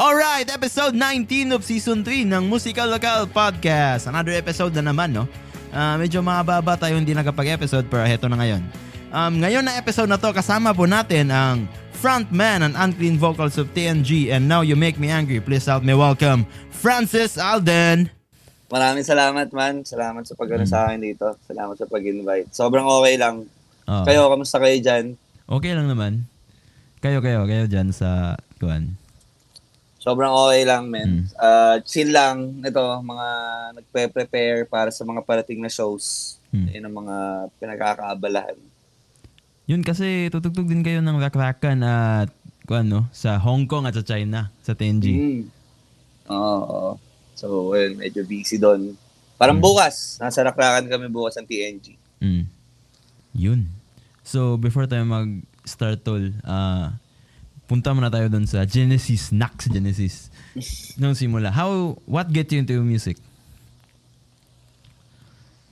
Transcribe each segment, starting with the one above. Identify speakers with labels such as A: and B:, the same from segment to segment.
A: Alright, episode 19 of season 3 ng Musical Local Podcast. Another episode na naman, no? Uh, medyo mababa tayo hindi nakapag-episode pero heto na ngayon. Um, ngayon na episode na to, kasama po natin ang frontman and unclean vocals of TNG and Now You Make Me Angry. Please help me welcome Francis Alden.
B: Maraming salamat man. Salamat sa pag mm. sa akin dito. Salamat sa pag-invite. Sobrang okay lang. Oh. Kayo, kamusta kayo dyan?
A: Okay lang naman. Kayo, kayo, kayo dyan sa kuan.
B: Sobrang okay lang, men. Mm. Uh, chill lang. Ito, mga nagpe-prepare para sa mga parating na shows. Mm. Yun ang mga pinagkakaabalahan.
A: Yun kasi tutugtog din kayo ng Rakrakan at kung ano, sa Hong Kong at sa China, sa TNG.
B: Mm. Oo. So, well, medyo busy doon. Parang mm. bukas. Nasa Rakrakan kami bukas ng TNG.
A: Mm. Yun. So, before tayo mag-start tol, uh, punta muna tayo doon sa Genesis, Nax Genesis. Nung simula. How, what get you into music?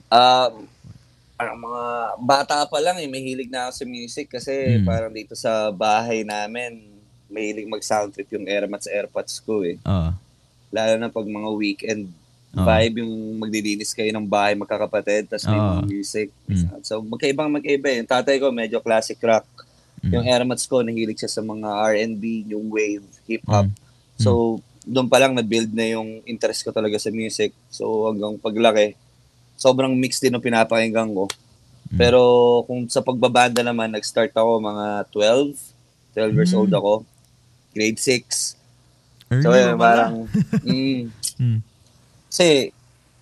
B: Um, parang mga bata pa lang eh, mahilig na ako sa music kasi mm. parang dito sa bahay namin, mahilig mag-sound trip yung Airmats Airpods ko eh. Uh. Lalo na pag mga weekend uh. vibe yung magdilinis kayo ng bahay magkakapatid tapos may uh. music. Mm. So magkaibang magkaiba eh. Yung tatay ko medyo classic rock. Mm. Yung Airmats ko, nahilig siya sa mga R&B, yung wave, hip-hop. Mm. So, doon pa lang na-build na yung interest ko talaga sa music. So, hanggang paglaki, sobrang mix din ng pinapakinggan ko. Mm. Pero kung sa pagbabanda naman, nag-start ako mga 12. 12 years mm. old ako. Grade 6. Early so, yun, parang... mm, mm. Kasi,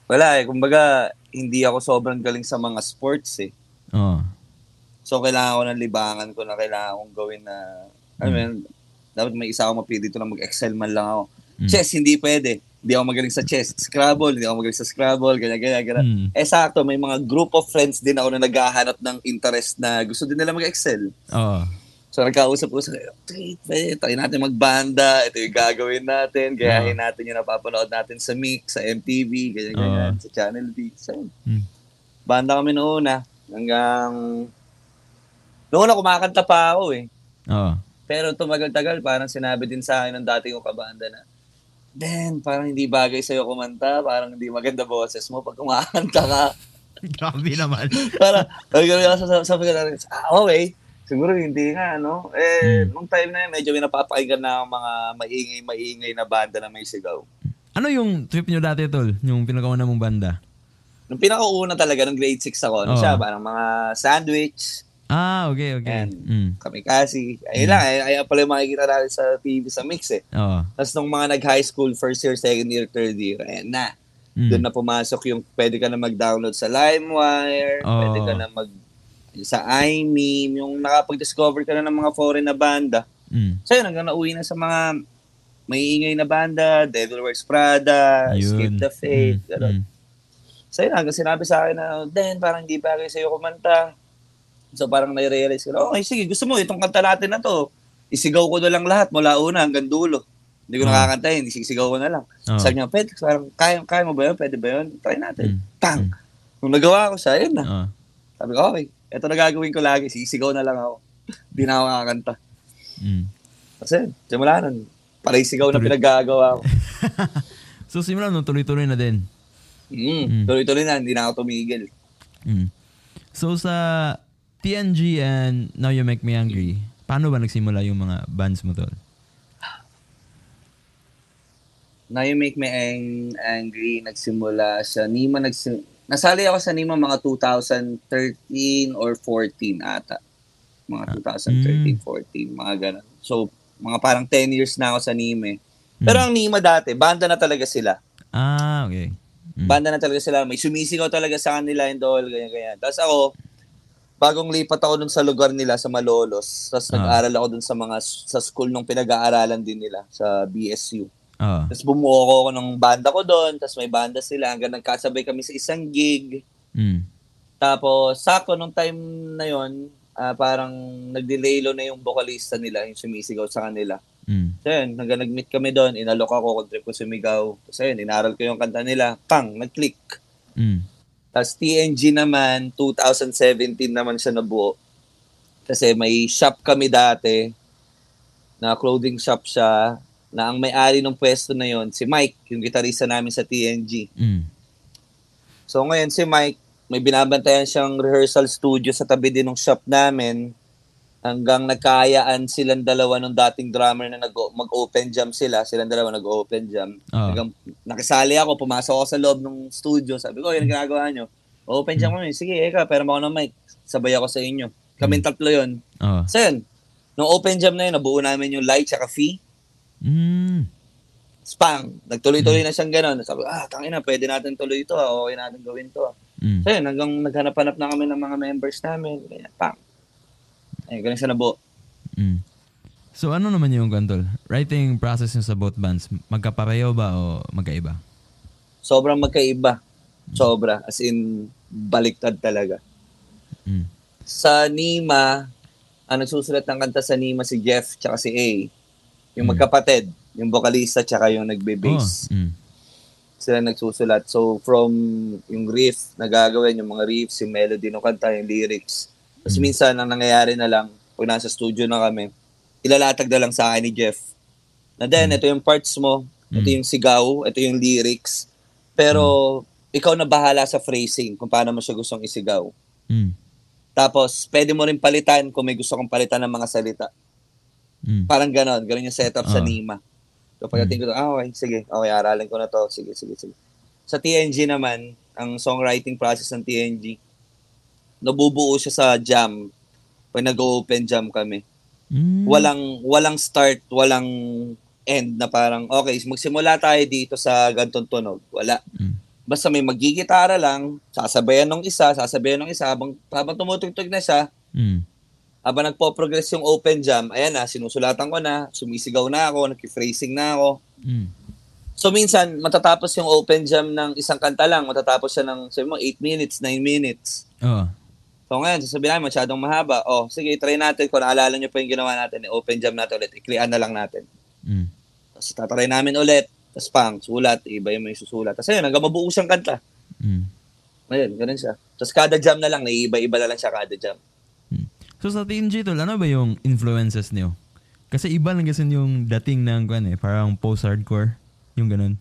B: wala eh. Kumbaga, hindi ako sobrang galing sa mga sports eh. Oh. So, kailangan ko ng libangan ko na kailangan kong gawin na, mm. I mean, dapat may isa ako mapili dito na mag-excel man lang ako. Mm. Chess, hindi pwede. Hindi ako magaling sa chess. Scrabble, hindi ako magaling sa Scrabble, ganyan, ganyan, ganyan. Mm. Eh, sakto, may mga group of friends din ako na naghahanap ng interest na gusto din nila mag-excel. Oo. Oh. So, nagkausap ko sa kayo, pwede, tayo natin magbanda, ito yung gagawin natin, gayahin oh. natin yung napapanood natin sa Mix, sa MTV, ganyan, ganyan, oh. sa Channel D. So, mm. banda kami noon na, hanggang Noon ako kumakanta pa ako eh. Oo. Pero tumagal-tagal, parang sinabi din sa akin ng dati kong kabanda na, Ben, parang hindi bagay sa'yo kumanta, parang hindi maganda boses mo pag kumakanta ka.
A: Grabe naman.
B: para, sabi, sabi ko na, ah, okay. Siguro hindi nga, no? Eh, hmm. nung time na yun, medyo may napapakinggan na mga maingay-maingay na banda na may sigaw.
A: Ano yung trip nyo dati, Tol? Yung pinakauna mong banda?
B: Nung pinakauna talaga, nung grade 6 ako, ano oh. siya, parang mga sandwich,
A: Ah, okay, okay. And
B: mm. kami kasi, ayun mm. lang, ay, ay pala yung makikita natin sa TV sa mix eh. Oo. Tapos nung mga nag-high school, first year, second year, third year, ayan na. Mm. Doon na pumasok yung pwede ka na mag-download sa LimeWire, oh. pwede ka na mag sa iMeme, yung nakapag-discover ka na ng mga foreign na banda. Mm. So yun, hanggang nauwi na sa mga may ingay na banda, Devil Wears Prada, yun. Skip the Fate, mm. gano'n. Mm. So yun, hanggang sinabi sa akin na, then parang hindi bagay sa'yo kumanta So parang nai-realize ko, okay, sige, gusto mo, itong kanta natin na to, isigaw ko na lang lahat mula una hanggang dulo. Hindi ko uh nakakantahin, isisigaw ko na lang. uh Sabi niya, pwede, parang, kaya, kaya mo ba yun? Pwede ba yun? Try natin. Mm. Tang! Mm. Nung nagawa ko siya, yun na. uh Sabi ko, okay, ito na gagawin ko lagi, sisigaw na lang ako. Hindi na ako nakakanta. Mm. Kasi, simula nun, parang sigaw na pinaggagawa ko.
A: so, simula nun, tuloy-tuloy na din.
B: Mm, mm. Tuloy-tuloy na, hindi na ako tumigil.
A: Mm. So, sa TNG and Now You Make Me Angry, paano ba nagsimula yung mga bands mo tol?
B: Now You Make Me ang- Angry, nagsimula sa Nima, nagsim- nasali ako sa Nima mga 2013 or 14 ata. Mga 2013, ah, mm. 14, mga ganun. So, mga parang 10 years na ako sa Nima eh. Pero mm. ang Nima dati, banda na talaga sila.
A: Ah, okay.
B: Mm. Banda na talaga sila. May sumisigaw talaga sa kanila and all, ganyan-ganyan. Tapos ako, bagong lipat ako dun sa lugar nila sa Malolos. Tapos uh nag-aral ako dun sa mga sa school nung pinag-aaralan din nila sa BSU. uh Tapos bumuo ako ng banda ko doon, tapos may banda sila hanggang nagkasabay kami sa isang gig. Mm. Tapos sakto nung time na yon, uh, parang nagdelay na yung vocalista nila, yung sumisigaw sa kanila. Mm. So yun, hanggang nag-meet kami doon, inalok ako kung trip ko sumigaw. Tapos yun, inaral ko yung kanta nila, pang, nag-click. Mm. Tapos TNG naman, 2017 naman siya nabuo. Kasi may shop kami dati, na clothing shop siya. na ang may-ari ng pwesto na yon si Mike, yung gitarista namin sa TNG. Mm. So ngayon si Mike, may binabantayan siyang rehearsal studio sa tabi din ng shop namin hanggang nagkayaan silang dalawa ng dating drummer na nag mag-open jam sila. Silang dalawa nag-open jam. Oh. Hanggang nakisali ako, pumasok ako sa loob ng studio. Sabi ko, yun ginagawa nyo. Open jam kami. Sige, eka, pero ako ng mic. Sabay ako sa inyo. Kaming hmm. tatlo yun. Oh. So yun, nung open jam na yun, nabuo namin yung light sa fee. Mm. Spang. Nagtuloy-tuloy mm. na siyang gano'n. Sabi ah, tangin na, pwede natin tuloy ito. Ah. Okay natin gawin to. Ah. Mm. So yun, hanggang naghanap-hanap na kami ng mga members namin. Ganyan, pang. Ay, ganun siya nabuo. Mm.
A: So ano naman yung gantol? Writing process yung sa both bands, magkapareho ba o magkaiba?
B: Sobrang magkaiba. Sobra. As in, baliktad talaga. Mm. Sa Nima, ang nagsusulat ng kanta sa Nima si Jeff tsaka si A. Yung mm. magkapatid, yung vocalista tsaka yung nagbe-bass. Oh, mm. Sila nagsusulat. So from yung riff na gagawin, yung mga riffs, yung melody ng kanta, yung lyrics. Tapos mm. minsan ang nangyayari na lang, pag nasa studio na kami, ilalatag na lang sa akin ni Jeff. Na then, mm. ito yung parts mo, ito mm. yung sigaw, ito yung lyrics. Pero mm. ikaw na bahala sa phrasing kung paano mo siya gustong isigaw. Mm. Tapos, pwede mo rin palitan kung may gusto kong palitan ng mga salita. Mm. Parang ganon. Ganon yung setup uh. sa ah. Nima. So, pagdating mm. ko, ah, okay, sige. Okay, aralin ko na to. Sige, sige, sige. Sa TNG naman, ang songwriting process ng TNG, nabubuo siya sa jam. Pag nag-open jam kami. Mm. Walang, walang start, walang end na parang, okay, magsimula tayo dito sa gantong tunog. Wala. Mm Basta may magigitara lang, sasabayan ng isa, sasabayan ng isa, habang, habang tumutugtog na siya, mm. habang nagpo-progress yung open jam, ayan na, sinusulatan ko na, sumisigaw na ako, nag-phrasing na ako. Mm. So minsan, matatapos yung open jam ng isang kanta lang, matatapos siya ng, sabi mo, 8 minutes, 9 minutes. Oo. Uh. So ngayon, sasabihin namin, masyadong mahaba. Oh, sige, try natin. Kung naalala nyo pa yung ginawa natin, open jam natin ulit. I-clear na lang natin. Mm. Tapos tatry namin ulit. Tapos pang, sulat, iba yung may susulat. Tapos ayun, hanggang mabuo siyang kanta. Mm. Ayun, ganun siya. Tapos kada jam na lang, naiiba-iba na lang siya kada jam.
A: Mm. So sa TNG tol, ano ba yung influences niyo? Kasi iba lang kasi yung dating ng kwan eh, parang post-hardcore, yung ganun.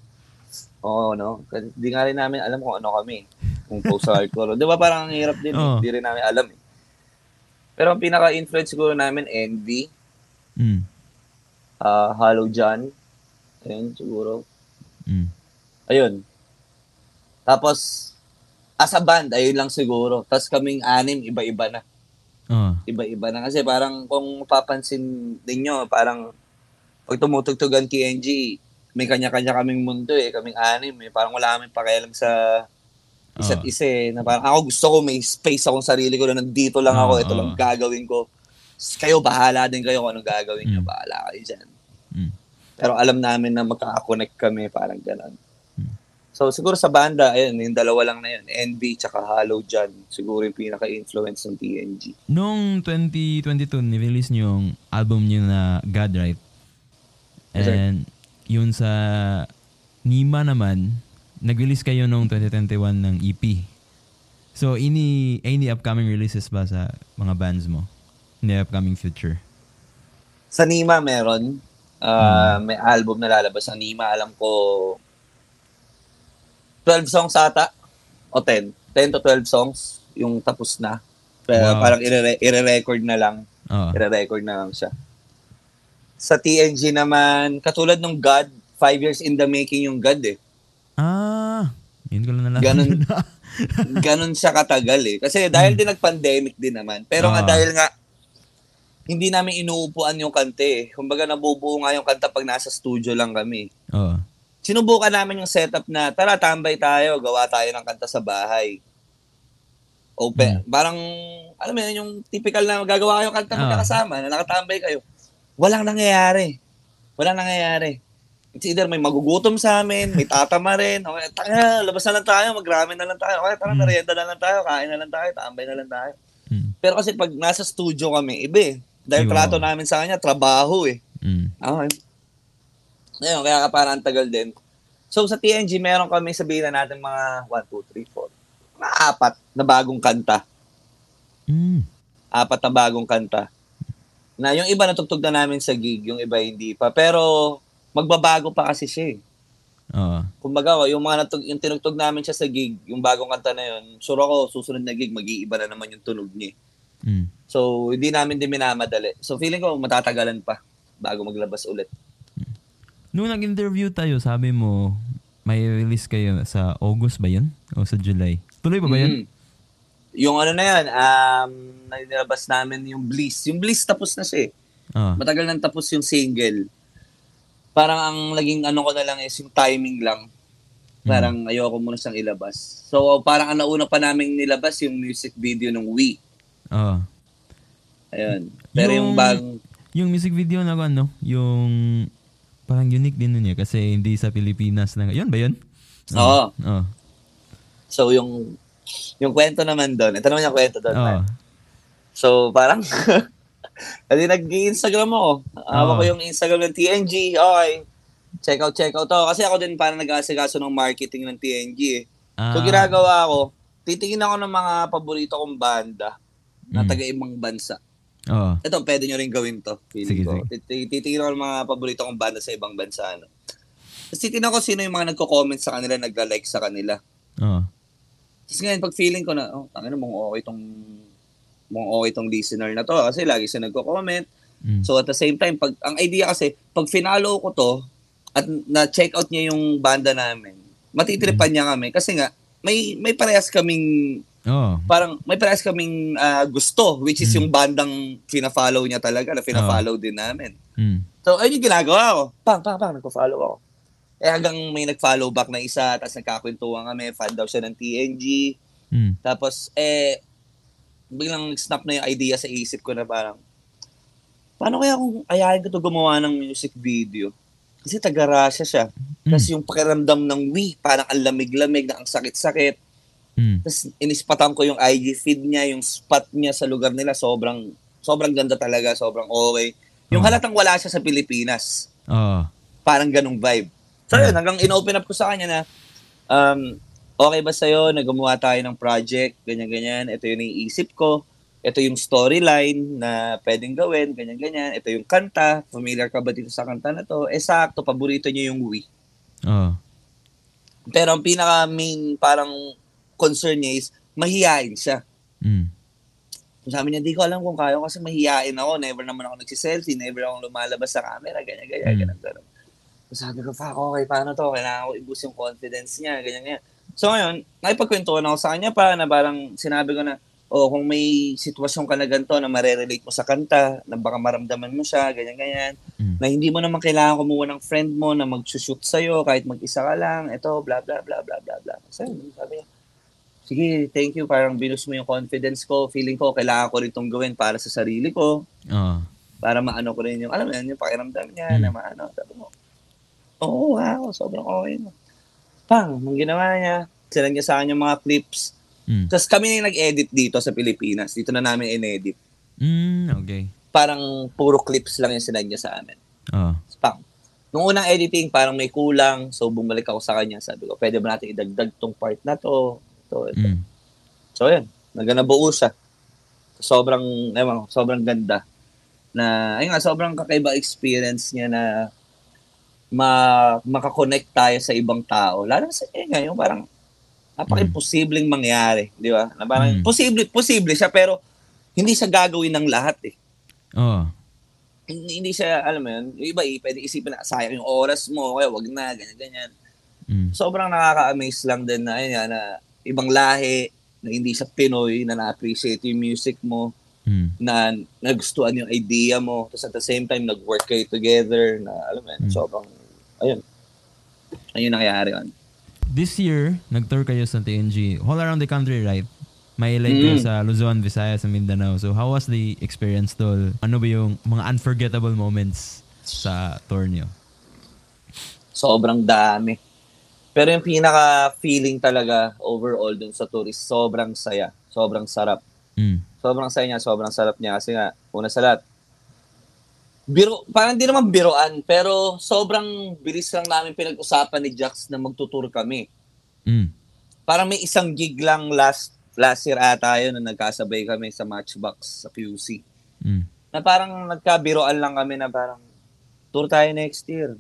B: Oo, no? Hindi nga rin namin alam kung ano kami. Kung post-hardcore. Di ba parang ang hirap din, oh. rin namin alam eh. Pero ang pinaka-influence siguro namin, Envy, mm. uh, Hollow John, Ayun, siguro. Mm. Ayun. Tapos, as a band, ayun lang siguro. Tapos kaming anim, iba-iba na. Uh. Iba-iba na. Kasi parang kung papansin ninyo, parang pag tumutugtog ang TNG, may kanya-kanya kaming mundo eh. Kaming anim eh. Parang wala kaming pakialam sa isa't uh. isa eh. Na parang ako gusto ko may space akong sarili ko na nandito lang ako. Uh, ito lang gagawin ko. Kayo, bahala din kayo kung anong gagawin mm. nyo. Bahala kayo dyan. Mm. Pero alam namin na magkaka-connect kami, parang gano'n. So siguro sa banda, ayun, yung dalawa lang na yun. NB tsaka Hollow John. Siguro yung pinaka-influence ng TNG.
A: Noong 2022, ni-release niyo yung album niyo na God Right. And yun sa Nima naman, nag-release kayo noong 2021 ng EP. So, any, any upcoming releases ba sa mga bands mo? In the upcoming future?
B: Sa Nima meron. Uh, may album na lalabas sa Nima. Alam ko 12 songs ata o 10. 10 to 12 songs yung tapos na. Pero wow. parang ire- ire-record na lang. Oh. Ire-record na lang siya. Sa TNG naman, katulad ng God, 5 years in the making yung God eh.
A: Ah, yun ko lang nalaman.
B: Ganun, ganun siya katagal eh. Kasi dahil hmm. din nag-pandemic din naman. Pero oh. nga dahil nga hindi namin inuupuan yung kante eh. Kumbaga nabubuo nga yung kanta pag nasa studio lang kami. Oo. Sinubukan namin yung setup na, tara, tambay tayo, gawa tayo ng kanta sa bahay. Open. Hmm. Parang, alam mo yun, yung typical na gagawa kayong kanta uh. magkakasama, na nakatambay kayo. Walang nangyayari. Walang nangyayari. It's either may magugutom sa amin, may tatama rin. Okay, tanga, labas na lang tayo, magramin na lang tayo. Okay, tara, hmm. merienda na lang tayo, kain na lang tayo, tambay na lang tayo. Hmm. Pero kasi pag nasa studio kami, iba eh. Dahil trato namin sa kanya, trabaho eh. Mm. Okay. Ngayon, kaya ka parang tagal din. So sa TNG, meron kami sabihin na natin mga 1, 2, 3, 4. Mga apat na bagong kanta. Mm. Apat na bagong kanta. Na yung iba natugtog na namin sa gig, yung iba hindi pa. Pero magbabago pa kasi siya eh.
A: Oo.
B: Kumbaga, yung mga natug, yung tinugtog namin siya sa gig, yung bagong kanta na yun, sure ako, susunod na gig, mag-iiba na naman yung tunog niya.
A: Mm.
B: So, hindi namin din minamadali. So, feeling ko, matatagalan pa bago maglabas ulit.
A: Nung nag-interview tayo, sabi mo, may release kayo sa August ba yun? O sa July? Tuloy pa ba yun?
B: Mm. Yung ano na yan, um, nilabas namin yung Bliss. Yung Bliss tapos na siya eh.
A: Oh.
B: Matagal nang tapos yung single. Parang ang naging ano ko na lang is yung timing lang. Parang mm. ayoko muna siyang ilabas. So parang ang nauna pa namin nilabas yung music video ng We.
A: Oo. Oh.
B: Ayun. Pero yung, yung bagong...
A: Yung music video na ano, yung parang unique din nun niya kasi hindi sa Pilipinas na. Yun ba yun?
B: Oo.
A: Oo. Oh.
B: So yung yung kwento naman doon, ito naman yung kwento doon.
A: Oo.
B: So parang Kasi nag-Instagram ako. Awa oh. ko yung Instagram ng TNG. Okay. Check out, check out to. Kasi ako din parang nag-asikaso ng marketing ng TNG eh. Ah. So ginagawa ko, titingin ako ng mga paborito kong banda na mm. taga-ibang bansa.
A: Oo.
B: Ito, pwede nyo rin gawin to.
A: Sige,
B: ko. sige. Titingin ako ng mga paborito kong banda sa ibang bansa. Ano. Tapos titingnan ko sino yung mga nagko-comment sa kanila, nagla-like sa kanila.
A: Oo.
B: Tapos ngayon, pag feeling ko na, oh, tangin mo, okay itong mong okay tong listener na to kasi lagi siya nagko-comment. Mm. So at the same time, pag ang idea kasi, pag finalo ko to at na-check out niya yung banda namin, matitripan mm. niya kami kasi nga may may parehas kaming
A: Oh.
B: Parang may parehas kaming uh, gusto which is mm. yung bandang fina-follow niya talaga na fina-follow oh. din namin.
A: Mm.
B: So ayun yung ginagawa ko. Pang pang pang nagko-follow ako. Eh hanggang may nag-follow back na isa tapos nagkakwentuhan kami, fan daw siya ng TNG.
A: Mm.
B: Tapos eh biglang snap na yung idea sa isip ko na parang, paano kaya kung ayahin ko to gumawa ng music video? Kasi taga-Russia siya. Mm. Tapos yung pakiramdam ng we, parang ang lamig-lamig na ang sakit-sakit.
A: Mm.
B: Tapos inispatan ko yung IG feed niya, yung spot niya sa lugar nila, sobrang sobrang ganda talaga, sobrang okay. Yung oh. halatang wala siya sa Pilipinas.
A: Oh.
B: Parang ganong vibe. So yun, hanggang in-open up ko sa kanya na um, okay ba sa'yo na gumawa tayo ng project, ganyan-ganyan, ito yung iisip ko, ito yung storyline na pwedeng gawin, ganyan-ganyan, ito yung kanta, familiar ka ba dito sa kanta na to? Eh, sakto, paborito niya yung We.
A: Oo. Oh.
B: Pero ang pinaka main parang concern niya is, mahihain siya.
A: Mm.
B: Sabi niya, di ko alam kung kaya kasi mahihain ako. Never naman ako nagsiselfie. Never ako lumalabas sa camera. Ganyan, ganyan, mm. ganyan, ganyan. Sabi ko, fuck, okay, paano to? Kailangan ko i-boost yung confidence niya. Ganyan, ganyan. So ngayon, nakipagkwentuhan ako sa kanya pa na parang sinabi ko na, oh, kung may sitwasyon ka na ganito na marerelate mo sa kanta, na baka maramdaman mo siya, ganyan-ganyan, mm. na hindi mo naman kailangan kumuha ng friend mo na mag-shoot sa'yo kahit mag-isa ka lang, ito, bla bla bla bla bla bla. So, sabi niya, sige, thank you, parang binus mo yung confidence ko, feeling ko, kailangan ko rin itong gawin para sa sarili ko.
A: Uh.
B: Para maano ko rin yung, alam mo yan, yung pakiramdam niya, mm. na maano, sabi mo, oh, wow, sobrang okay mo pang, ang ginawa niya, sinag niya sa akin yung mga clips.
A: Mm.
B: Tapos kami na nag-edit dito sa Pilipinas. Dito na namin in-edit.
A: Mm, okay.
B: Parang puro clips lang yung sinag niya sa amin.
A: Oh.
B: Pang. Nung unang editing, parang may kulang. So, bumalik ako sa kanya. Sabi ko, pwede ba natin idagdag tong part na to? Ito, ito.
A: Mm.
B: So, yun. Naganabuo siya. Sobrang, ewan, sobrang ganda. Na, ayun nga, sobrang kakaiba experience niya na ma makakonect tayo sa ibang tao. Lalo sa eh, ngayon, parang napaka-imposibleng mangyari, di ba? Na parang mm. posible, posible siya pero hindi siya gagawin ng lahat eh.
A: Oo. Oh.
B: Hindi, hindi siya, alam mo yun, iba eh, pwede isipin na sayang yung oras mo, kaya wag na, ganyan, ganyan.
A: Mm.
B: Sobrang nakaka-amaze lang din na, ayun, na ibang lahi, na hindi sa Pinoy, na na-appreciate yung music mo,
A: mm.
B: na nagustuhan yung idea mo, tapos at the same time, nag-work kayo together, na alam mo yun, mm. sobrang ayun. Ayun nangyayari on.
A: This year, nag-tour kayo sa TNG. All around the country, right? May like mm. sa Luzon, Visayas, sa Mindanao. So, how was the experience, Tol? Ano ba yung mga unforgettable moments sa tour niyo?
B: Sobrang dami. Pero yung pinaka-feeling talaga overall dun sa tour is sobrang saya. Sobrang sarap.
A: Mm.
B: Sobrang saya niya, sobrang sarap niya. Kasi nga, una sa lahat, biro, parang hindi naman biroan, pero sobrang bilis lang namin pinag-usapan ni Jax na magtutur kami.
A: Mm.
B: Parang may isang gig lang last last year ata yun na nagkasabay kami sa Matchbox sa QC.
A: Mm.
B: Na parang nagkabiroan lang kami na parang tour tayo next year.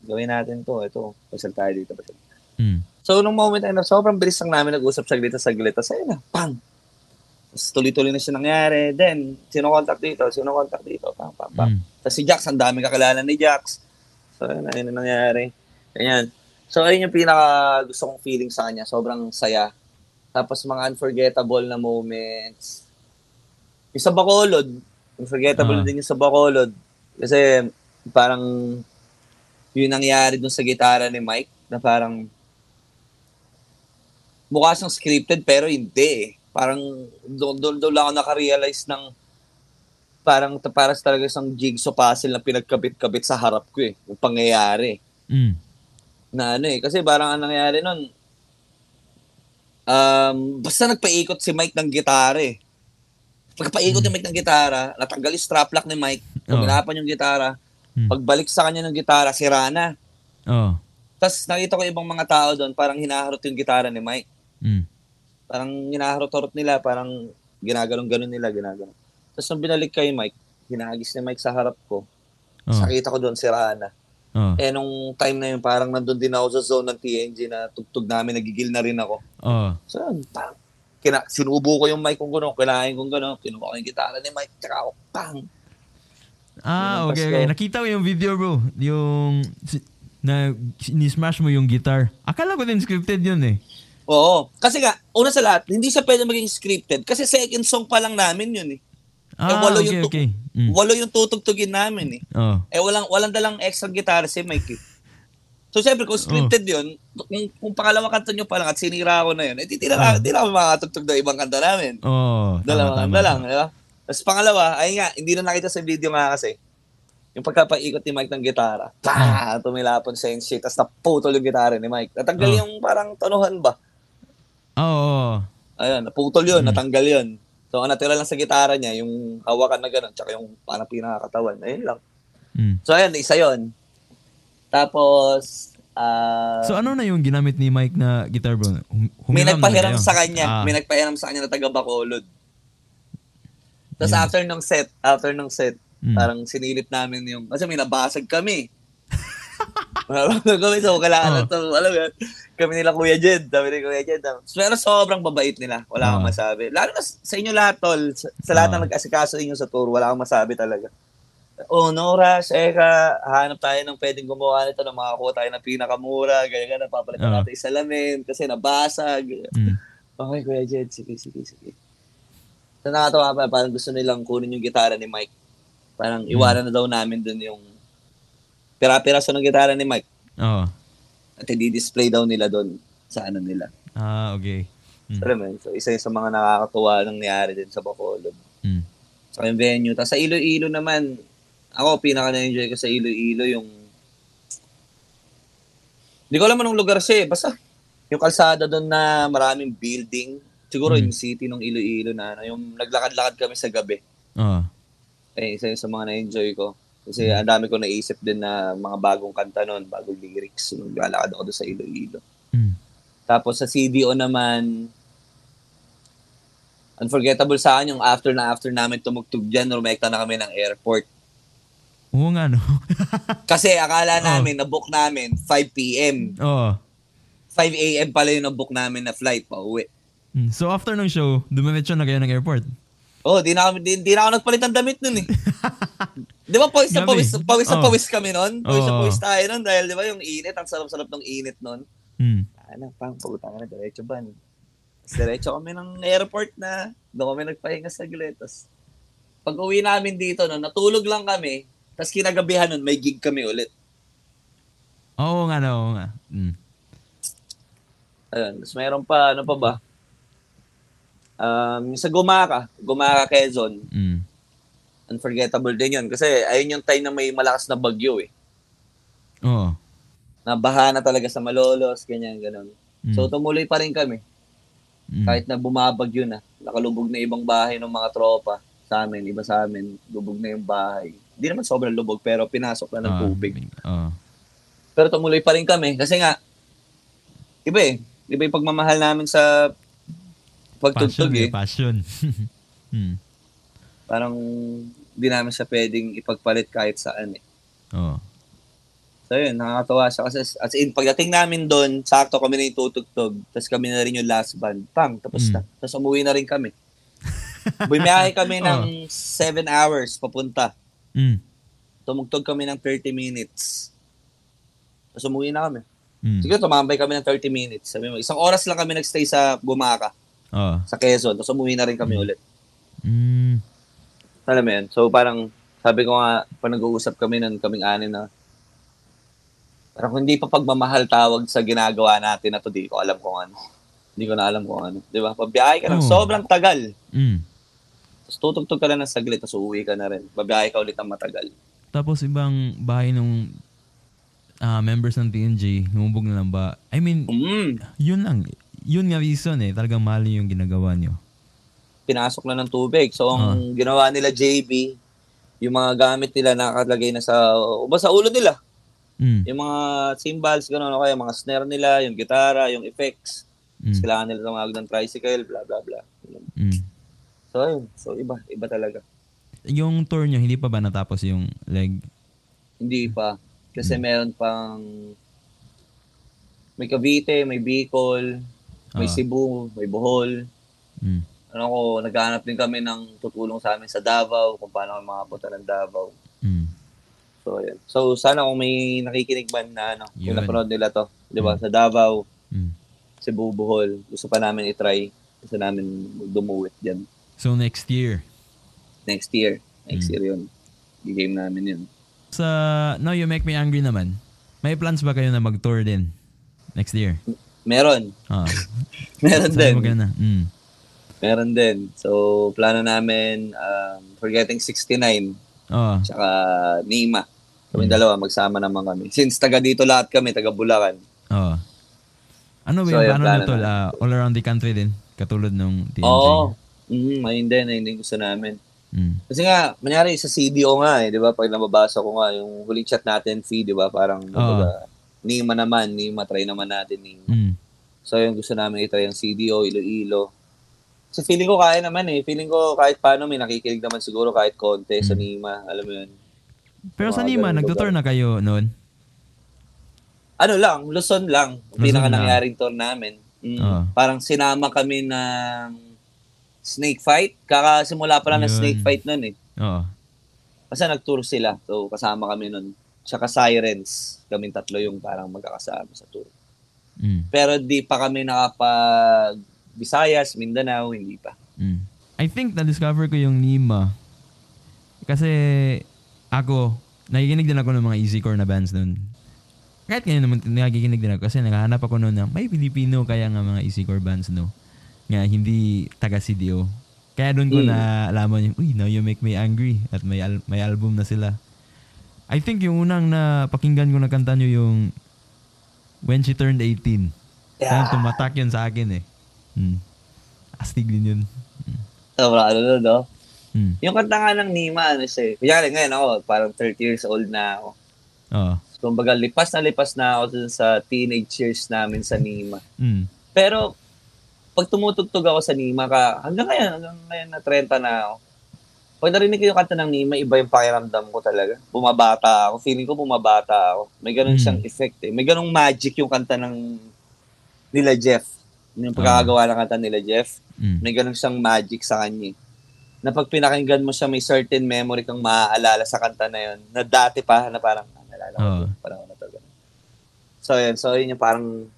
B: gawin natin to, ito, pasal tayo dito, pasal. Mm. So, nung moment na sobrang bilis lang namin nag-usap saglit sa saglit. Tapos, ayun na, pang! Tapos, tuloy-tuloy na siya nangyari. Then, sino contact dito? Sino contact dito? Pang, pang, pang. Mm. Tapos, si Jax, ang dami kakilala ni Jax. So, ayun na, ayun na nangyari. Ganyan. So, ayun yung pinaka gusto kong feeling sa kanya. Sobrang saya. Tapos, mga unforgettable na moments. Yung sa Bacolod, unforgettable uh. din yung sa Bacolod. Kasi, parang, yung nangyari dun sa gitara ni Mike, na parang, mukha siyang scripted, pero hindi eh. Parang, doon, doon, doon lang ako nakarealize ng, parang para talaga isang jigsaw puzzle na pinagkabit-kabit sa harap ko eh, yung pangyayari. Mm na ano eh. Kasi parang ang nangyari nun, um, basta nagpaikot si Mike ng gitara eh. Pagpaikot mm. ni Mike ng gitara, natanggal yung strap lock ni Mike, oh. yung gitara, mm. pagbalik sa kanya ng gitara, sira na. Oh. Tapos nakita ko ibang mga tao doon, parang hinaharot yung gitara ni Mike. Mm. Parang hinaharot-harot nila, parang ginagalong-ganon nila, ginaganon. Tapos nung binalik kay Mike, hinagis ni Mike sa harap ko. Oh. Sakita ko doon, sira na. Uh. Eh, nung time na yun, parang nandun din ako sa zone ng TNG na tugtog namin, nagigil na rin ako. Uh. So, pang, kina, sinubo ko yung mic kong gano'n, kinain kong gano'n, kinuha ko yung gitara ni Mike, tsaka ako, pang!
A: Ah, okay, okay. Nakita ko yung video, bro. Yung, na, ni-smash mo yung guitar. Akala ko din scripted yun eh.
B: Oo. Kasi nga, una sa lahat, hindi siya pwede maging scripted. Kasi second song pa lang namin yun eh. Ah, eh, walo okay, yung okay. Mm. Walo yung tutugtugin namin eh. Oh. Eh walang walang dalang extra gitara si Mike. Eh. So syempre kung scripted oh. 'yun, kung, kung pangalawa kanta nyo pa lang at sinira ko na 'yun, eh di tira oh. di na makakatugtog ng ibang kanta namin. Oh, Dalawang kanta lang, di ba? Tapos pangalawa, ay nga, hindi na nakita sa video nga kasi. Yung pagkapaikot ni Mike ng gitara, pa, tumilapon sa shit, tapos naputol yung gitara ni Mike. Natanggal oh. yung parang tonuhan ba?
A: Oo. Oh, oh.
B: Ayun, naputol yun, mm. natanggal yun. So, ang natira lang sa gitara niya, yung hawakan na gano'n, tsaka yung parang pinakakatawan. Ayun lang. Mm. So, ayun, isa yon Tapos, uh,
A: So, ano na yung ginamit ni Mike na guitar bro?
B: Hum- may nagpahiram sa kanya. Ah. May nagpahiram sa kanya na taga Bacolod. Tapos yeah. after ng set, after ng set, mm. parang sinilip namin yung, kasi may nabasag kami. Kami so kailangan oh. to, alam mo kami nila Kuya Jed, sabi ni Kuya Jed. Pero sobrang babait nila, wala akong oh. masabi. Lalo na sa inyo lahat, tol, sa, sa lahat oh. ng nag-asikaso inyo sa tour, wala akong masabi talaga. Oh, no rush, Eka, hanap tayo ng pwedeng gumawa nito na makakuha tayo ng pinakamura, ganyan ganyan, papalitan oh. natin yung salamin kasi nabasag. Mm. Okay, Kuya Jed, sige, sige, sige. So nakatawa pa, parang gusto nilang kunin yung gitara ni Mike. Parang iwanan mm. na daw namin dun yung pira-piraso ng gitara ni Mike. Oo. At i-display daw nila doon sa ano nila.
A: Ah, okay.
B: Mm. So, man, so isa sa mga nakakatuwa nang nangyari din sa Bacolod. Mm. Sa yung venue. Tapos sa Iloilo naman, ako pinaka na-enjoy ko sa Iloilo yung hindi ko alam anong lugar siya eh. Basta yung kalsada doon na maraming building. Siguro mm. yung city ng Iloilo na ano, yung naglakad-lakad kami sa gabi. Oo. Uh. Eh, isa yung sa mga na-enjoy ko. Kasi mm. ang dami ko naisip din na mga bagong kanta noon, bagong lyrics. Nung lalakad ako doon sa Iloilo. Mm. Tapos sa CDO naman, unforgettable sa akin yung after na after namin tumugtog dyan, rumekta na kami ng airport.
A: Oo nga, no?
B: Kasi akala namin, oh. na-book namin 5 p.m. Oo. Oh. 5 a.m. pala yung na-book namin na flight pa uwi.
A: Mm. So after ng show, dumiretso na kayo ng airport?
B: Oo, oh, di na, di, di na ako nagpalit ng damit nun eh. Di ba pawis na pawis, pawis na oh. pawis kami noon? Pawis na pawis tayo noon dahil di ba yung init, ang sarap-sarap ng init noon. Hmm. Ano, pang puta na, diretso ba? Diretso kami ng airport na, doon kami nagpahinga sa Tapos, pag uwi namin dito, no, natulog lang kami, tapos kinagabihan nun, may gig kami ulit.
A: Oo nga, no, oo nga. Mm.
B: Ayun, tapos mayroon pa, ano pa ba? Um, sa Gumaka, Gumaka Quezon, mm unforgettable din yun. Kasi ayun yung time na may malakas na bagyo eh. Oo. Nabaha na talaga sa Malolos, ganyan, ganun. Mm. So tumuloy pa rin kami. Mm. Kahit na bumabagyo na. Nakalubog na ibang bahay ng mga tropa sa amin, iba sa amin, lubog na yung bahay. Hindi naman sobrang lubog, pero pinasok na ng uh, tubig. Uh. Pero tumuloy pa rin kami. Kasi nga, iba eh. Iba yung pagmamahal namin sa pagtugtog eh.
A: Passion. hmm.
B: Parang hindi namin siya pwedeng ipagpalit kahit saan eh. Oo. So yun, nakakatawa siya kasi as in, pagdating namin doon, sakto kami na yung tutugtog, tapos kami na rin yung last band. Pang, tapos mm. na. Tapos umuwi na rin kami. Bumiyahe kami ng 7 oh. hours papunta. Mm. Tumugtog kami ng 30 minutes. Tapos umuwi na kami. Mm. Siguro tumambay kami ng 30 minutes. Sabi mo, isang oras lang kami nagstay sa Bumaka. Oh. Sa Quezon. Tapos umuwi na rin kami mm. ulit. Mm. Alam mo yun? So parang, sabi ko nga, pag nag-uusap kami ng kaming anin na, Parang hindi pa pagmamahal tawag sa ginagawa natin na to, di ko alam kung ano. Hindi ko na alam kung ano. Di ba? Pabiyahe ka ng oh. sobrang tagal. Mm. Tapos tutugtog ka lang ng saglit, tapos uuwi ka na rin. Pabiyahe ka ulit ng matagal.
A: Tapos ibang bahay nung uh, members ng TNG, humubog na lang ba? I mean, mm. yun lang. Yun nga reason eh. Talagang mahal yung ginagawa nyo.
B: Pinasok na ng tubig. So, ang uh. ginawa nila JB, yung mga gamit nila nakakalagay na sa, o ba sa ulo nila. Mm. Yung mga cymbals, gano'n, kaya mga snare nila, yung gitara, yung effects. Mm. Kailangan nila tumawag ng tricycle, bla bla bla. Mm. So, ayun. So, iba. Iba talaga.
A: Yung tour nyo, hindi pa ba natapos yung leg?
B: Hindi pa. Kasi mm. meron pang may Cavite, may Bicol, may uh. Cebu, may Bohol. Mm. Ano ko, naghahanap din kami ng tutulong sa amin sa Davao, kung paano kami makapunta ng Davao. Mm. So, ayan. So, sana kung may nakikinig man na ano, Yun. kung napanood nila to, di ba, mm. sa Davao, mm. Cebu, Bohol, gusto pa namin i-try. Gusto namin dumuwit dyan.
A: So, next year?
B: Next year. Next mm. year yun. I-game namin yun.
A: Sa Now You Make Me Angry naman, may plans ba kayo na mag-tour din next year?
B: Meron. Ah. Meron din. Maganda. Mm. Meron din. So, plano namin, um, Forgetting 69, Oh. Tsaka Nima. Kami hmm. dalawa, magsama naman kami. Since taga dito lahat kami, taga Bulacan.
A: Oo. Oh. Ano ba so, yung plano nito? Uh, all around the country din? Katulad nung TNG?
B: Oo. Mm, ayun din, ayun din gusto namin. Mm. Kasi nga, manyari sa CDO nga eh, di ba? Pag nababasa ko nga, yung huling chat natin, fee, di ba? Parang, oh. Diba, Nima naman, Nima, try naman natin Nima. Mm. So, yung gusto namin itry yung CDO, Iloilo. Kasi feeling ko kaya naman eh. Feeling ko kahit paano may nakikinig naman siguro kahit konti hmm. sa Nima. Alam mo yun.
A: Pero sa Nima, nagtutour na kayo noon?
B: Ano lang, Luzon lang. Luzon pinaka nangyaring tour namin. Mm, oh. Parang sinama kami ng snake fight. Kakasimula pa lang ng snake fight noon eh. Oo. Oh. Kasi nag-tour sila. So kasama kami noon. Tsaka Sirens. Kaming tatlo yung parang magkakasama sa tour. Mm. Pero di pa kami nakapag Visayas, Mindanao, hindi pa. Mm.
A: I think na-discover ko yung Nima. Kasi ako, nakikinig din ako ng mga easycore na bands noon. Kahit ngayon naman nakikinig din ako kasi naghahanap ako noon ng may Pilipino kaya nga mga easycore bands no. Nga hindi taga CDO. Kaya doon ko mm. na alaman yung, uy, now you make me angry at may al- may album na sila. I think yung unang na pakinggan ko na kanta nyo yung When She Turned 18. Yeah. tumatak yun sa akin eh. Hmm. Astig din yun.
B: Hmm. Sobrang ano no, no? Hmm. Yung kanta nga ng Nima, ano siya eh. Kunyari ngayon ako, parang 30 years old na ako. Oo. So, kumbaga, lipas na lipas na ako sa teenage years namin sa Nima. Hmm. Pero, pag tumutugtog ako sa Nima ka, hanggang ngayon, hanggang ngayon na 30 na ako, pag narinig ko yung kanta ng Nima, iba yung pakiramdam ko talaga. Bumabata ako. Feeling ko bumabata ako. May ganun mm. siyang effect eh. May ganung magic yung kanta ng nila Jeff. Yung pagkakagawa ng kanta nila Jeff, mm. may ganun siyang magic sa kanya. Na pag pinakinggan mo siya, may certain memory kang maaalala sa kanta na yun. Na dati pa, na parang, ah, nalala ko, uh. parang na to. So, yun. So, yun yung parang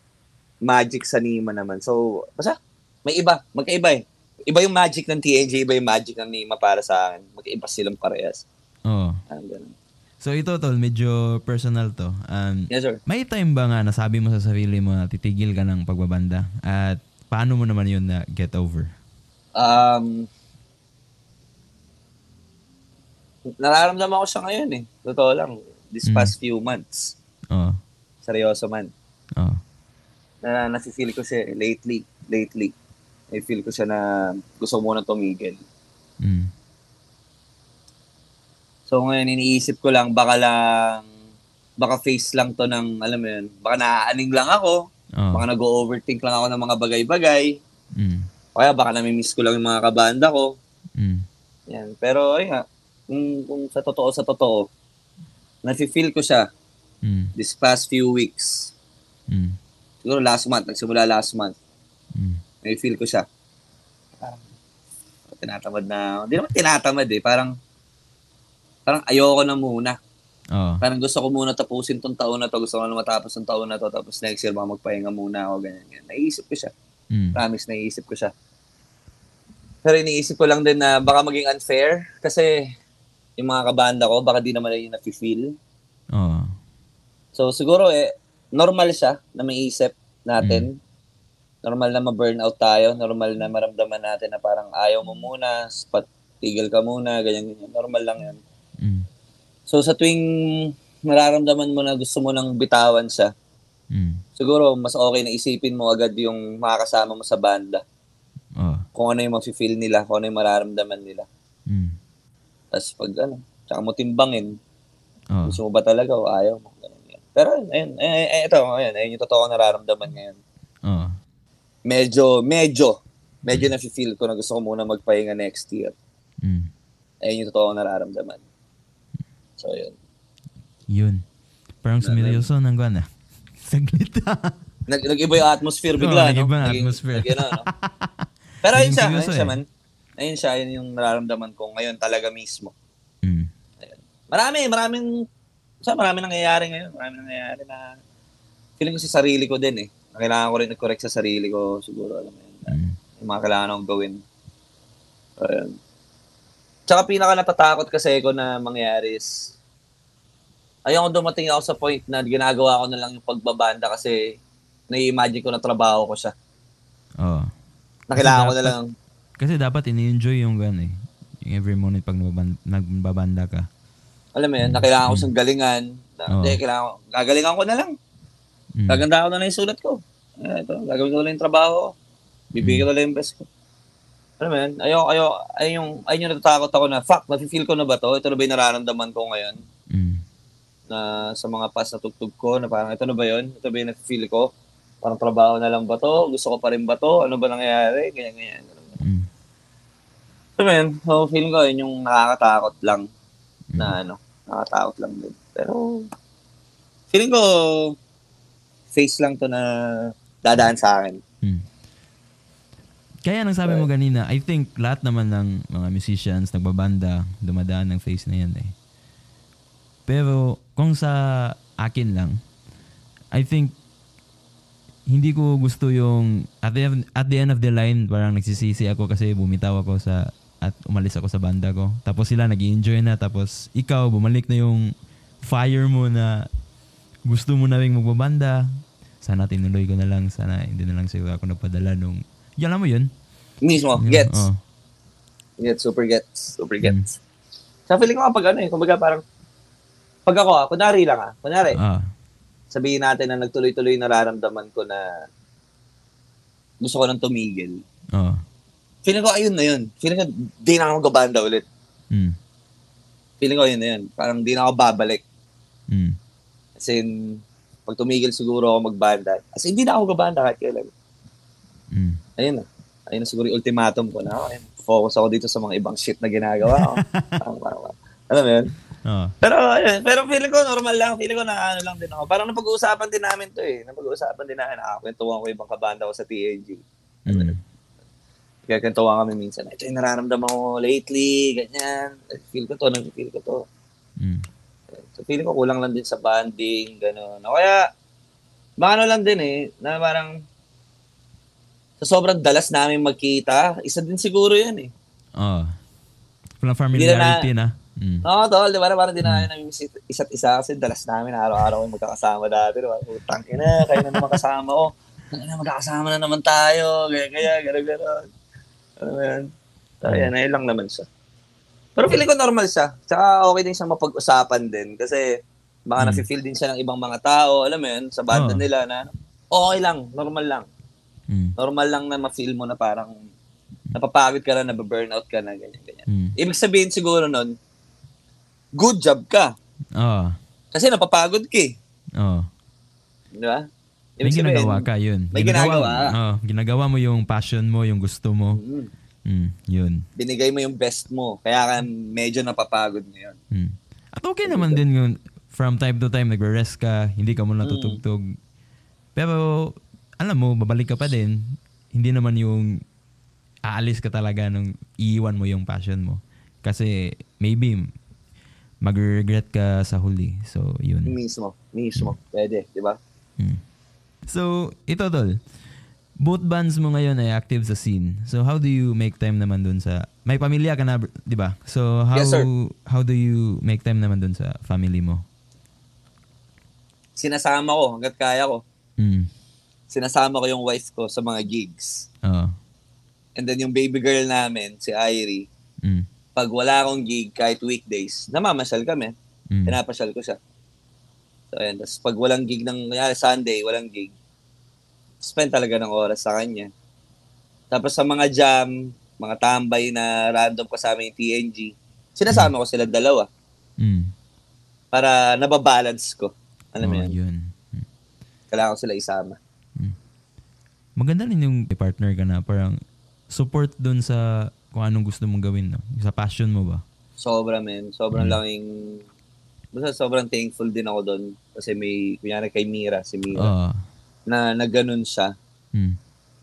B: magic sa Nima naman. So, basta, may iba. Magkaiba eh. Iba yung magic ng TNG, iba yung magic ng Nima para sa akin. Magkaiba silang parehas. Oo. Oh. Parang ganun.
A: So ito tol, medyo personal to. Um,
B: yes sir.
A: May time ba nga nasabi mo sa sarili mo na titigil ka ng pagbabanda? At paano mo naman yun na get over?
B: Um, nararamdaman ko siya ngayon eh. Totoo lang. This mm. past few months. Oo. Oh. Seryoso man. Oo. Oh. Na nafe-feel ko siya lately. Lately. I feel ko siya na gusto mo na tumigil. Mm. So ngayon iniisip ko lang baka lang baka face lang to ng alam mo yun, baka naaaning lang ako. Oh. Baka nag-overthink lang ako ng mga bagay-bagay. Mm. Kaya baka nami-miss ko lang yung mga kabanda ko. Mm. Yan. Pero ay nga, kung, kung sa totoo sa totoo, nafe-feel ko siya Mm. This past few weeks. Mm. Siguro last month, nagsimula last month. Mm. May feel ko siya. Parang tinatamad na, hindi naman tinatamad eh, parang parang ayoko na muna. Oh. Parang gusto ko muna tapusin tong taon na to, gusto ko na matapos tong taon na to, tapos next year baka magpahinga muna ako, ganyan, ganyan. Naiisip ko siya. Mm. Promise, naiisip ko siya. Pero iniisip ko lang din na baka maging unfair kasi yung mga kabanda ko, baka di naman na yung nafe-feel. Oh. So siguro eh, normal siya na may isip natin. Mm. Normal na ma-burnout tayo. Normal na maramdaman natin na parang ayaw mo muna, pat tigil ka muna, ganyan, ganyan. Normal lang yan. Mm. So sa tuwing nararamdaman mo na gusto mo nang bitawan siya, mm. siguro mas okay na isipin mo agad yung makakasama mo sa banda Oh. Kung ano yung mag-feel nila, kung ano yung mararamdaman nila. Mm. Tapos pag ano, tsaka mo timbangin. Oh. Gusto mo ba talaga o ayaw mo? Ganun yan. Pero ayun, eh, eh, ito, ayun, ayun yung totoo nararamdaman ngayon. Oh. Medyo, medyo, medyo mm. na-feel ko na gusto ko muna magpahinga next year. Mm. Ayun yung totoo nararamdaman. So, yun.
A: Yun. Parang sumiryoso ng gana. Saglit.
B: nag, nag-iba yung atmosphere bigla, oh,
A: nag-iba no? atmosphere. Naging,
B: ano, no? Pero ayun siya, ayun siya eh. man. Ayun siya, ayun yung nararamdaman ko ngayon talaga mismo. Mm. Ayun. Marami, maraming, sa marami nangyayari ngayon. Marami nangyayari na, feeling ko sa sarili ko din eh. Kailangan ko rin nag-correct sa sarili ko, siguro, alam mo yun. Mm. Yung mga kailangan akong gawin. Ayun. Tsaka pinaka natatakot kasi ko na mangyari is, ayoko dumating ako sa point na ginagawa ko na lang yung pagbabanda kasi nai-imagine ko na trabaho ko siya. Oo. Oh. Na kailangan ko na lang.
A: Kasi dapat ini-enjoy yung gan eh. Yung every moment pag nagbabanda ka.
B: Alam mo yan, na kailangan ko siyang galingan. Na, oh. Hindi, kailangan ko, gagalingan ko na lang. Mm. Gaganda ko na lang yung sulat ko. Eh, ito, gagawin ko na lang yung trabaho. Bibigyan mm. ko na lang yung best ko. Mo yan, ayaw, ayaw, ay yung, ay yung natatakot ako na, fuck, nafe-feel ko na ba to? Ito na ba yung nararamdaman ko ngayon? Mm. Na sa mga past na tugtog ko, na parang, ito na ba yun? Ito ba yung nafe-feel ko? Parang trabaho na lang ba to? Gusto ko pa rin ba to? Ano ba nangyayari? Ganyan, ganyan. Mm. So, man, so feeling ko yun yung nakakatakot lang mm. na ano, nakakatakot lang din. Pero, feeling ko, face lang to na dadaan sa akin. Mm.
A: Kaya nang sabi mo kanina, I think lahat naman ng mga musicians, nagbabanda, dumadaan ng face na yan eh. Pero kung sa akin lang, I think hindi ko gusto yung at the, at the end of the line parang nagsisisi ako kasi bumitaw ako sa at umalis ako sa banda ko. Tapos sila nag enjoy na tapos ikaw bumalik na yung fire mo na gusto mo na rin magbabanda. Sana tinuloy ko na lang. Sana hindi na lang siguro ako nagpadala nung... Yan mo yun?
B: Mismo. Gets. Oh. Gets. Super gets. Super gets. Mm. Sa feeling ko kapag ano eh. Kumbaga parang pag ako ah, kunwari lang ah. Kunwari. Ah sabihin natin na nagtuloy-tuloy nararamdaman ko na gusto ko nang tumigil. Oo. Uh. Feeling ko ayun na yun. Feeling ko di na ako gabanda ulit. Mm. Feeling ko ayun na yun. Parang di na ako babalik. Mm. As in, pag tumigil siguro ako magbanda. As in, hindi na ako gabanda kahit kailan. Mm. Ayun na. Ayun na siguro yung ultimatum ko na. Ayun, focus ako dito sa mga ibang shit na ginagawa ko. Alam mo yun? Uh. Pero ayun, pero feeling ko normal lang, feeling ko na ano lang din ako. Parang napag-uusapan din namin 'to eh. Napag-uusapan din namin, nakakwentuhan ko ibang kabanda ko sa TAG. Mm. Kaya kwentuhan kami minsan. Ito yung nararamdaman ko lately, ganyan. Feel ko to, nag-feel ko to. Mm. So feeling ko kulang lang din sa banding, gano'n. O kaya, maano lang din eh, na parang sa sobrang dalas namin magkita, isa din siguro yan eh.
A: Oo. Oh. Walang familiarity na. na
B: Mm. Oo, tol, di ba? Parang di na namin mm. isa't isa kasi dalas namin araw-araw yung magkakasama dati. Di ba? Putang ina, kayo na naman kasama. Ano na, magkakasama na naman tayo. Kaya, kaya, gano'n, gano'n. Ano ba yan? So, yan, ayun lang naman siya. Pero feeling ko normal siya. Tsaka okay din siya mapag-usapan din. Kasi baka mm. nafe-feel din siya ng ibang mga tao. Alam mo yun, sa banda oh. nila na okay lang, normal lang. Mm. Normal lang na ma-feel mo na parang napapagod ka na, nababurnout ka na, ganyan, ganyan. Mm. Ibig sabihin siguro nun, good job ka. Oo. Kasi napapagod ka eh. Oo. Di ba?
A: Ibig may ginagawa ka, yun.
B: May ginagawa.
A: Oh, ginagawa mo yung passion mo, yung gusto mo. Mm. Mm, yun.
B: Binigay mo yung best mo. Kaya ka medyo napapagod ngayon. Mm.
A: At okay naman din yung from time to time nagre-rest ka, hindi ka muna mm. tutugtog. Mm. Pero alam mo, babalik ka pa din. Hindi naman yung aalis ka talaga nung iiwan mo yung passion mo. Kasi maybe mag-regret ka sa huli. So, yun.
B: Mismo. Mismo. Pwede, di ba?
A: Hmm. So, ito tol. Both bands mo ngayon ay active sa scene. So, how do you make time naman dun sa... May pamilya ka na, di ba? So, how, yes, sir. how do you make time naman dun sa family mo?
B: Sinasama ko hanggat kaya ko.
A: Mm.
B: Sinasama ko yung wife ko sa mga gigs.
A: Oo.
B: And then yung baby girl namin, si Irie,
A: mm.
B: pag wala akong gig, kahit weekdays, namamasyal kami. Mm. Pinapasyal ko siya. So, ayan. Tapos pag walang gig ng, kanyari Sunday, walang gig, spend talaga ng oras sa kanya. Tapos sa mga jam, mga tambay na random kasama yung TNG, sinasama ko sila dalawa.
A: Mm.
B: Para nababalance ko. Alam mo
A: oh, yun?
B: yun. Mm. Kailangan ko sila isama.
A: Maganda rin yung partner ka na parang support dun sa kung anong gusto mong gawin, no? Sa passion mo ba?
B: Sobra, men. Sobrang mm. laking basta sobrang thankful din ako doon kasi may kunyari kay Mira, si Mira.
A: Uh,
B: na na ganun siya.
A: Mm.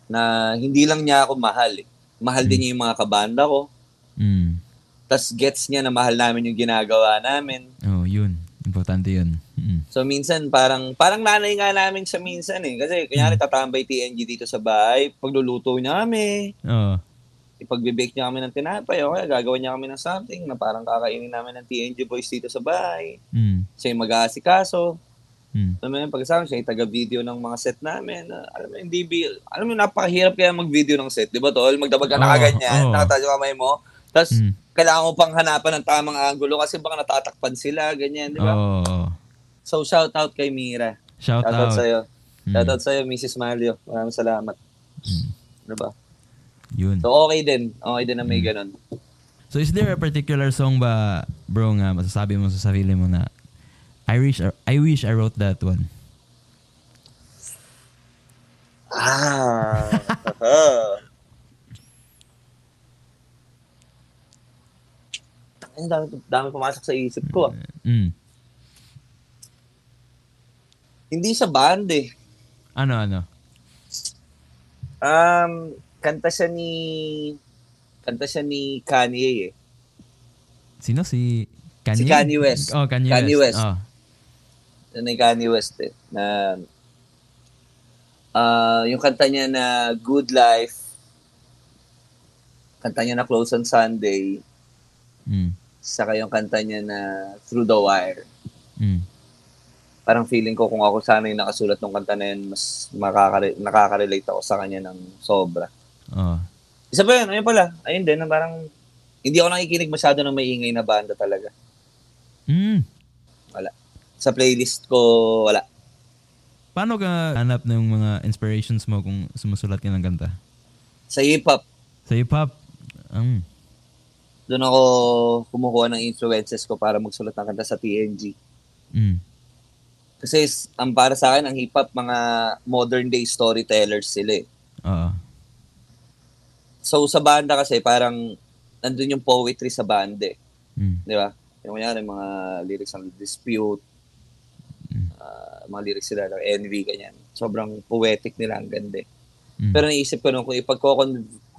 B: Na hindi lang niya ako mahal. Eh. Mahal mm. din niya yung mga kabanda ko.
A: Mm.
B: Tapos gets niya na mahal namin yung ginagawa namin.
A: Oh, yun. Importante yun.
B: So minsan parang parang nanay nga namin siya minsan eh. Kasi kunyari mm. tatambay TNG dito sa bahay, pagluluto niya kami.
A: Oo. Uh
B: ipagbe-bake niya kami ng tinapay o kaya gagawin niya kami ng something na parang kakainin namin ng TNG boys dito sa bahay.
A: Mm.
B: Siya yung mag-aasikaso.
A: Mm.
B: Alam mo yun, pagkasama siya yung taga-video ng mga set namin. Uh, alam mo yung DB, alam mo napakahirap kaya mag-video ng set. Di ba tol? Magdabag ka oh, na kaganyan, oh. nakataas yung kamay mo. Tapos, mm. kailangan mo pang hanapan ng tamang angulo kasi baka natatakpan sila, ganyan, di ba?
A: Oh.
B: So, shout out kay Mira.
A: Shout, shout out.
B: out sa'yo. Mm. Shout out sa'yo, Mrs. Malio. Maraming salamat.
A: Mm.
B: Di ba?
A: Yun.
B: So, okay din. Okay din na may hmm. ganun.
A: So, is there a particular song ba, bro, nga masasabi mo sa sarili mo na I wish I wish I wrote that one?
B: Ah. Ang dami, dami pumasok sa isip ko.
A: Mm.
B: Hindi sa band eh.
A: Ano, ano?
B: Um, kanta siya ni kanta siya ni Kanye eh.
A: Sino si Kanye?
B: Si Kanye West.
A: Oh, Kanye,
B: Kanye
A: West.
B: West. Oh. ni Kanye West eh. Na uh, yung kanta niya na Good Life kanta niya na Close on Sunday
A: mm.
B: saka yung kanta niya na Through the Wire
A: mm
B: parang feeling ko kung ako sana yung nakasulat ng kanta na yun, mas makakare- nakaka-relate ako sa kanya ng sobra.
A: Oh.
B: Isa pa yun, ayun pala. Ayun din, na parang hindi ako nakikinig masyado ng maingay na banda talaga.
A: Mm.
B: Wala. Sa playlist ko, wala.
A: Paano ka hanap ng mga inspirations mo kung sumusulat ka ng kanta?
B: Sa hip-hop.
A: Sa hip-hop? Um.
B: Doon ako kumukuha ng influences ko para magsulat ng kanta sa TNG.
A: Mm.
B: Kasi ang para sa akin, ang hip-hop, mga modern day storytellers sila eh.
A: Oo.
B: So sa banda kasi parang nandun yung poetry sa banda eh.
A: Mm.
B: Di ba? Yung kunyari, mga lyrics ng dispute, mm. uh, mga lyrics sila ng envy, ganyan. Sobrang poetic nila, ang ganda eh. Mm. Pero naisip ko nung kung ipagkokon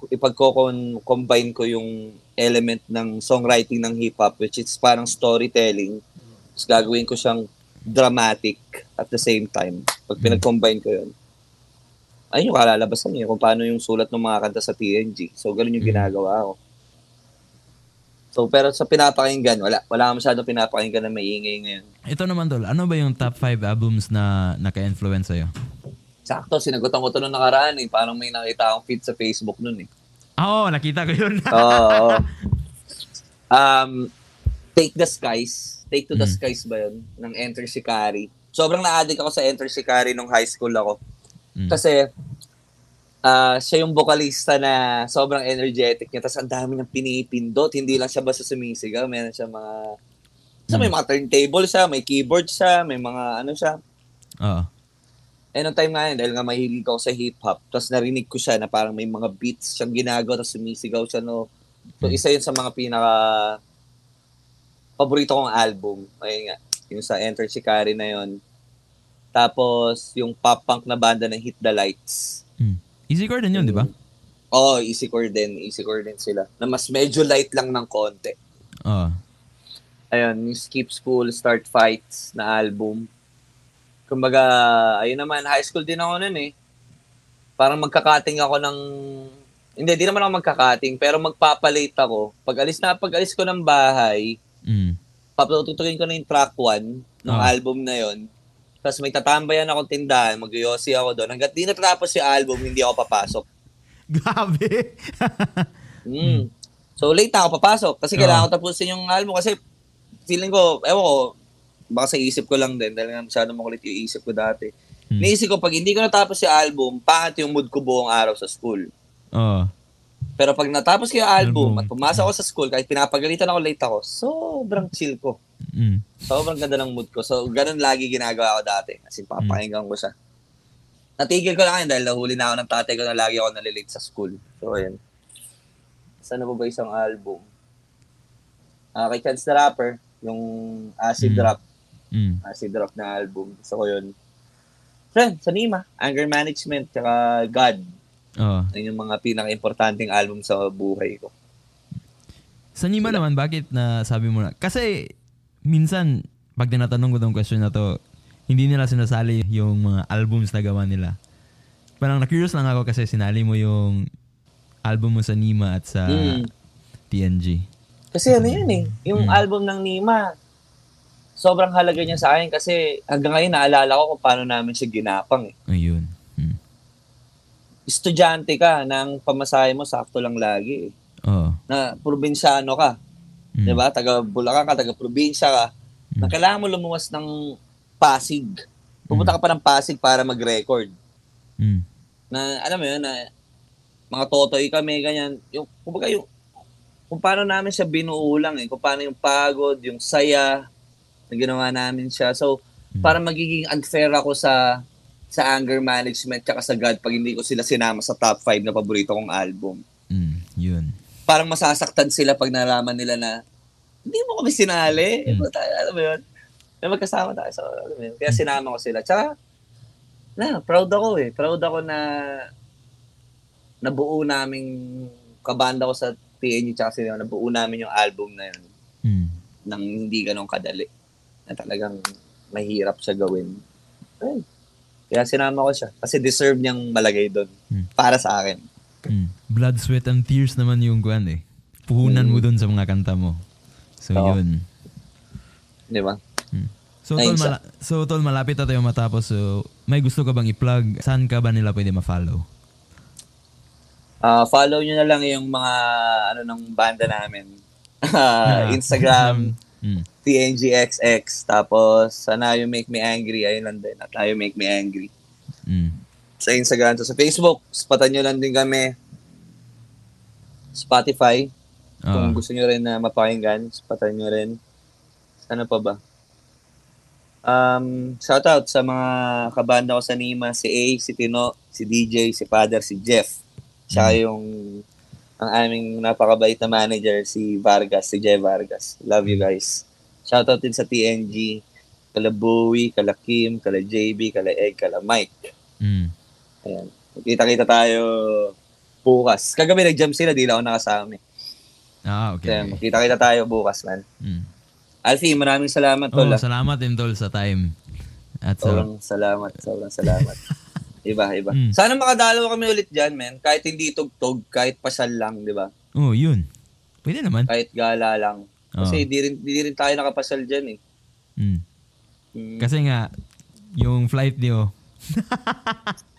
B: ipagkokon-combine ko yung element ng songwriting ng hip-hop, which is parang storytelling, tapos gagawin ko siyang dramatic at the same time. Pag mm. pinag-combine ko yun, ayun yung kalalabasan niya kung paano yung sulat ng mga kanta sa TNG. So, ganun yung mm. ginagawa ko. So, pero sa pinapakinggan, wala. Wala ka masyadong pinapakinggan na maingay ngayon.
A: Ito naman, Dol. Ano ba yung top 5 albums na naka-influence sa'yo?
B: Sakto, sinagutan ko ito nung nakaraan eh. Parang may nakita akong feed sa Facebook nun eh.
A: Oo, oh, nakita ko yun.
B: Oo. um, Take the Skies. Take to the mm. Skies ba yun? Ng Enter Shikari. Sobrang na-addict ako sa Enter Shikari nung high school ako. Mm. Kasi, uh, siya yung vocalista na sobrang energetic niya. Tapos ang dami niyang pinipindot. Hindi lang siya basta sumisigaw. Meron siya mga... So, may mm. mga turntable siya, may keyboard siya, may mga ano siya.
A: Oo.
B: Eh, nung time nga yun, dahil nga mahilig ako sa hip-hop, tapos narinig ko siya na parang may mga beats siyang ginagawa, tapos sumisigaw siya, no. So, mm. isa yun sa mga pinaka paborito kong album. Ayun nga. Yung sa Enter Shikari na yon. Tapos, yung pop-punk na banda ng Hit the Lights.
A: Hmm. Easy core din yun, di ba?
B: Oo, oh, easy core din. Easy core din sila. Na mas medyo light lang ng konti.
A: Oo. Uh.
B: Ayun, yung Skip School, Start Fights na album. Kumbaga, ayun naman, high school din ako nun eh. Parang magkakating ako ng... Hindi, di naman ako magkakating, pero magpapalate ako. Pag alis na, pag alis ko ng bahay,
A: mm.
B: papatutukin ko na yung track 1 ng oh. album na yon tapos may tatambayan akong tindahan, mag-yosi ako doon. Hanggat di natapos yung album, hindi ako papasok.
A: Grabe.
B: mm. So late ako papasok kasi kailangan ko tapusin yung album kasi feeling ko, ewan ko, baka sa isip ko lang din dahil nga masyado makulit yung isip ko dati. Hmm. Naisip ko, pag hindi ko natapos yung album, pangit yung mood ko buong araw sa school.
A: Oo. Uh.
B: Pero pag natapos ko yung album, album at pumasok ako sa school, kahit pinapagalitan ako late ako, sobrang chill ko.
A: Mm.
B: Sobrang ganda ng mood ko. So, ganun lagi ginagawa ko dati. Kasi papakinggan ko siya. Natigil ko lang yun dahil nahuli na ako ng tatay ko na lagi ako nalilate sa school. So, ayun. Saan na ba ba isang album? Uh, kay Chance the Rapper, yung Acid mm. Drop.
A: Mm.
B: Acid Drop na album. Gusto ko yun. Friend, sa Nima, Anger Management, tsaka God.
A: Oo.
B: Yun yung mga pinaka-importanting album sa buhay ko.
A: Sa Nima naman, bakit na sabi mo na? Kasi minsan, pag tinatanong ko tong question na to, hindi nila sinasali yung mga albums na gawa nila. Parang na-curious lang ako kasi sinali mo yung album mo sa Nima at sa mm. TNG.
B: Kasi ano yun eh, yung mm. album ng Nima, sobrang halaga niya sa akin kasi hanggang ngayon naalala ko kung paano namin siya ginapang eh.
A: Ayun.
B: Estudyante ka ng pamasahe mo, sakto lang lagi eh.
A: Oo.
B: Na probinsyano ka. Mm. 'Di ba? Taga Bulacan ka, taga probinsya ka. Mm. Na kailangan mo lumuwas ng Pasig. Pumunta mm. ka pa ng Pasig para mag-record.
A: Mm.
B: Na alam mo 'yun na mga totoy kami ganyan. Yung kumbaga yung kung paano namin siya binuo lang eh. Kung paano yung pagod, yung saya na ginawa namin siya. So, mm. para magiging unfair ako sa sa anger management tsaka sa God pag hindi ko sila sinama sa top 5 na paborito kong album.
A: Mm, yun
B: parang masasaktan sila pag nalaman nila na hindi mo kami sinali. Mm. Tayo, alam mo yun? May magkasama tayo. So, alam mo yun? Kaya sinama ko sila. Tsaka, na, proud ako eh. Proud ako na nabuo naming kabanda ko sa TNG tsaka sila, nabuo namin yung album na yun
A: mm.
B: nang hindi ganun kadali. Na talagang mahirap siya gawin. Ay, kaya sinama ko siya. Kasi deserve niyang malagay doon. Mm. Para sa akin.
A: Mm. Blood, sweat, and tears naman yung kwan eh. Puhunan mm. mo dun sa mga kanta mo. So, Oo. yun.
B: Di ba?
A: Mm. So, tol, mala- so, tol, malapit na tayo matapos. So, may gusto ka bang i-plug? Saan ka ba nila pwede ma-follow?
B: Uh, follow nyo na lang yung mga ano ng banda namin. Uh, Instagram, mm. TNGXX. Tapos, sana you make me angry. Ayun lang din. At you make me angry.
A: Mm
B: sa Instagram to sa Facebook. Spatan nyo lang din kami. Spotify. Uh. Kung ah. gusto nyo rin na mapakinggan, spatan nyo rin. Ano pa ba? Um, shout out sa mga kabanda ko sa Nima, si A, si Tino, si DJ, si Father, si Jeff. Siya mm. yung ang aming napakabait na manager, si Vargas, si Jeff Vargas. Love you guys. Shout out din sa TNG, kala Bowie, kala Kim, kala JB, kala Egg, kala Mike.
A: Mm.
B: Ayan. Kita-kita tayo bukas. Kagabi nag-jam sila, di lang ako nakasama eh.
A: Ah, okay.
B: Kaya kita-kita tayo bukas, man.
A: Mm.
B: Alfie, maraming salamat, Tol.
A: Oh, salamat din, Tol, sa time.
B: At sobrang so... salamat, sobrang salamat. iba, iba. Mm. Sana makadalaw kami ulit dyan, man. Kahit hindi tugtog, kahit pasal lang, di ba?
A: Oh, yun. Pwede naman.
B: Kahit gala lang. Kasi oh. di, rin, di rin tayo nakapasal dyan eh.
A: Mm. Mm. Kasi nga, yung flight niyo,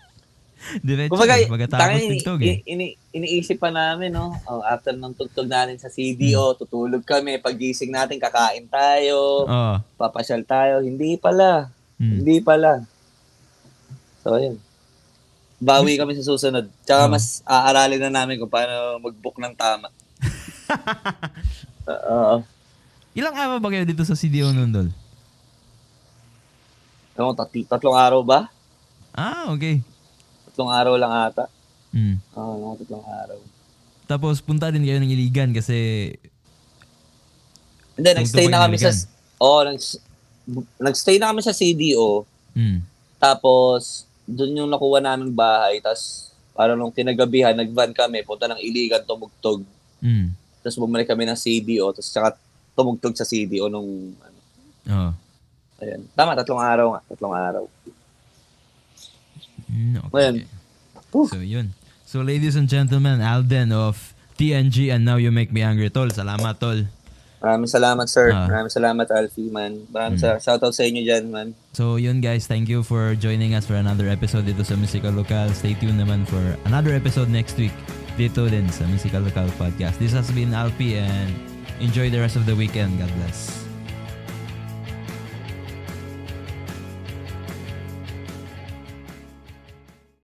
A: Diretso. Kumbaga, pagkatapos tugtog eh.
B: Ini, iniisip pa namin, no? Oh, after ng tugtog natin sa CDO, hmm. tutulog kami. Pagising natin, kakain tayo.
A: Oh.
B: Papasyal tayo. Hindi pala. Hmm. Hindi pala. So, yun. Bawi kami sa susunod. Tsaka oh. mas aaralin na namin kung paano mag-book ng tama. Oo. uh,
A: Ilang araw ba kayo dito sa CDO nun, Dol?
B: Ano, tat- tatlong araw ba?
A: Ah, okay.
B: Tatlong araw lang ata.
A: Mm.
B: Oo, oh, tatlong araw.
A: Tapos punta din kayo ng Iligan kasi...
B: Hindi, nag-stay na kami sa... Oo, oh, nag, nagstay na kami sa CDO. Mm. Tapos, doon yung nakuha namin bahay. Tapos, parang nung tinagabihan, nagvan kami, punta ng Iligan, tumugtog. Mm. Tapos bumalik kami ng CDO. Tapos saka tumugtog sa CDO nung ano. Oo. Oh. Ayan. Tama, tatlong araw nga. Tatlong araw.
A: Mm, okay. Ayan. So, yun. So, ladies and gentlemen, Alden of TNG and Now You Make Me Angry, Tol. Salamat, Tol.
B: Maraming salamat, sir. Uh, Maraming salamat, Alfie, man. Maraming mm. sa shoutout sa inyo dyan, man.
A: So, yun guys. Thank you for joining us for another episode dito sa Musical Local. Stay tuned naman for another episode next week dito din sa Musical Local Podcast. This has been Alfie and enjoy the rest of the weekend. God bless.